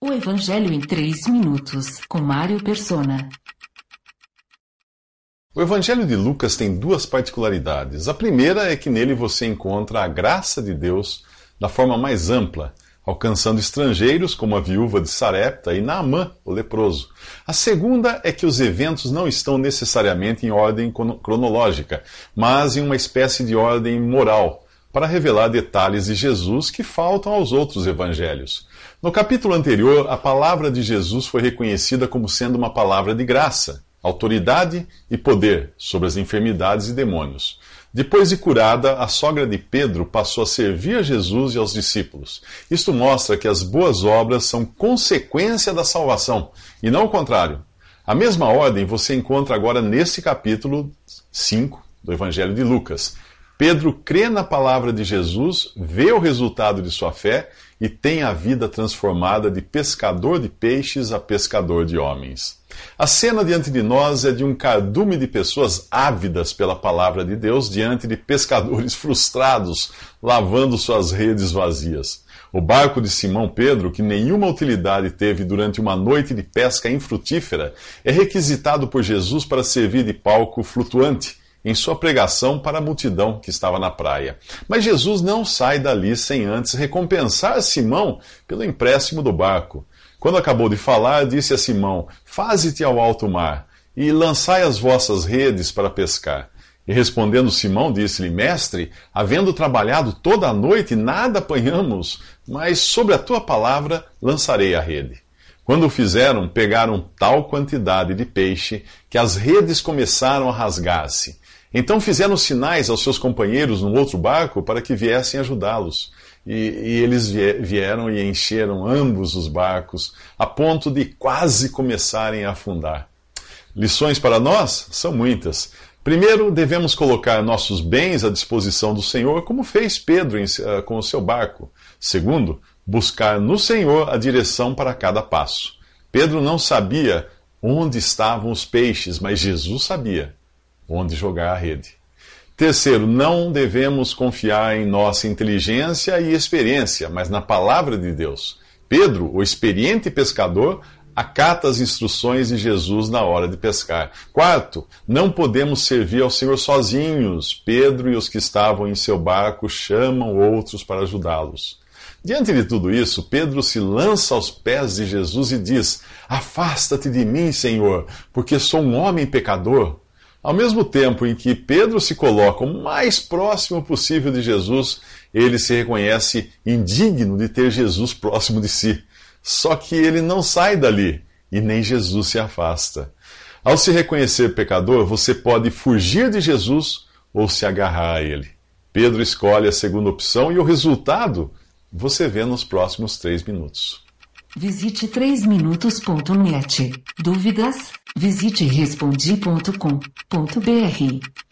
O Evangelho em 3 minutos, com Mário Persona. O Evangelho de Lucas tem duas particularidades. A primeira é que nele você encontra a graça de Deus da forma mais ampla, alcançando estrangeiros como a viúva de Sarepta e Naamã, o leproso. A segunda é que os eventos não estão necessariamente em ordem cronológica, mas em uma espécie de ordem moral para revelar detalhes de Jesus que faltam aos outros evangelhos. No capítulo anterior, a palavra de Jesus foi reconhecida como sendo uma palavra de graça, autoridade e poder sobre as enfermidades e demônios. Depois de curada, a sogra de Pedro passou a servir a Jesus e aos discípulos. Isto mostra que as boas obras são consequência da salvação, e não o contrário. A mesma ordem você encontra agora nesse capítulo 5 do Evangelho de Lucas. Pedro crê na palavra de Jesus, vê o resultado de sua fé e tem a vida transformada de pescador de peixes a pescador de homens. A cena diante de nós é de um cardume de pessoas ávidas pela palavra de Deus diante de pescadores frustrados lavando suas redes vazias. O barco de Simão Pedro, que nenhuma utilidade teve durante uma noite de pesca infrutífera, é requisitado por Jesus para servir de palco flutuante em sua pregação para a multidão que estava na praia. Mas Jesus não sai dali sem antes recompensar Simão pelo empréstimo do barco. Quando acabou de falar, disse a Simão: Faze-te ao alto mar e lançai as vossas redes para pescar. E respondendo Simão, disse-lhe: Mestre, havendo trabalhado toda a noite, nada apanhamos, mas sobre a tua palavra lançarei a rede. Quando o fizeram, pegaram tal quantidade de peixe que as redes começaram a rasgar-se. Então fizeram sinais aos seus companheiros no outro barco para que viessem ajudá-los. E, e, eles vieram e encheram ambos os barcos, a ponto de quase começarem a afundar. Lições para nós são muitas. Primeiro, devemos colocar nossos bens à disposição do Senhor, como fez Pedro em, uh, com o seu barco. Segundo, buscar no Senhor a direção para cada passo. Pedro não sabia onde estavam os peixes, mas Jesus sabia onde jogar a rede. Terceiro, não devemos confiar em nossa inteligência e experiência, mas na palavra de Deus. Pedro, o experiente pescador, acata as instruções de Jesus na hora de pescar. Quarto, não podemos servir ao Senhor sozinhos. Pedro e os que estavam em seu barco chamam outros para ajudá-los. Diante de tudo isso, Pedro se lança aos pés de Jesus e diz: Afasta-te de mim, Senhor, porque sou um homem pecador. Ao mesmo tempo em que Pedro se coloca o mais próximo possível de Jesus, ele se reconhece indigno de ter Jesus próximo de si. Só que ele não sai dali e nem Jesus se afasta. Ao se reconhecer pecador, você pode fugir de Jesus ou se agarrar a ele. Pedro escolhe a segunda opção e o resultado você vê nos próximos três minutos. Visite 3minutos.net. Dúvidas? Visite respondi.com.br.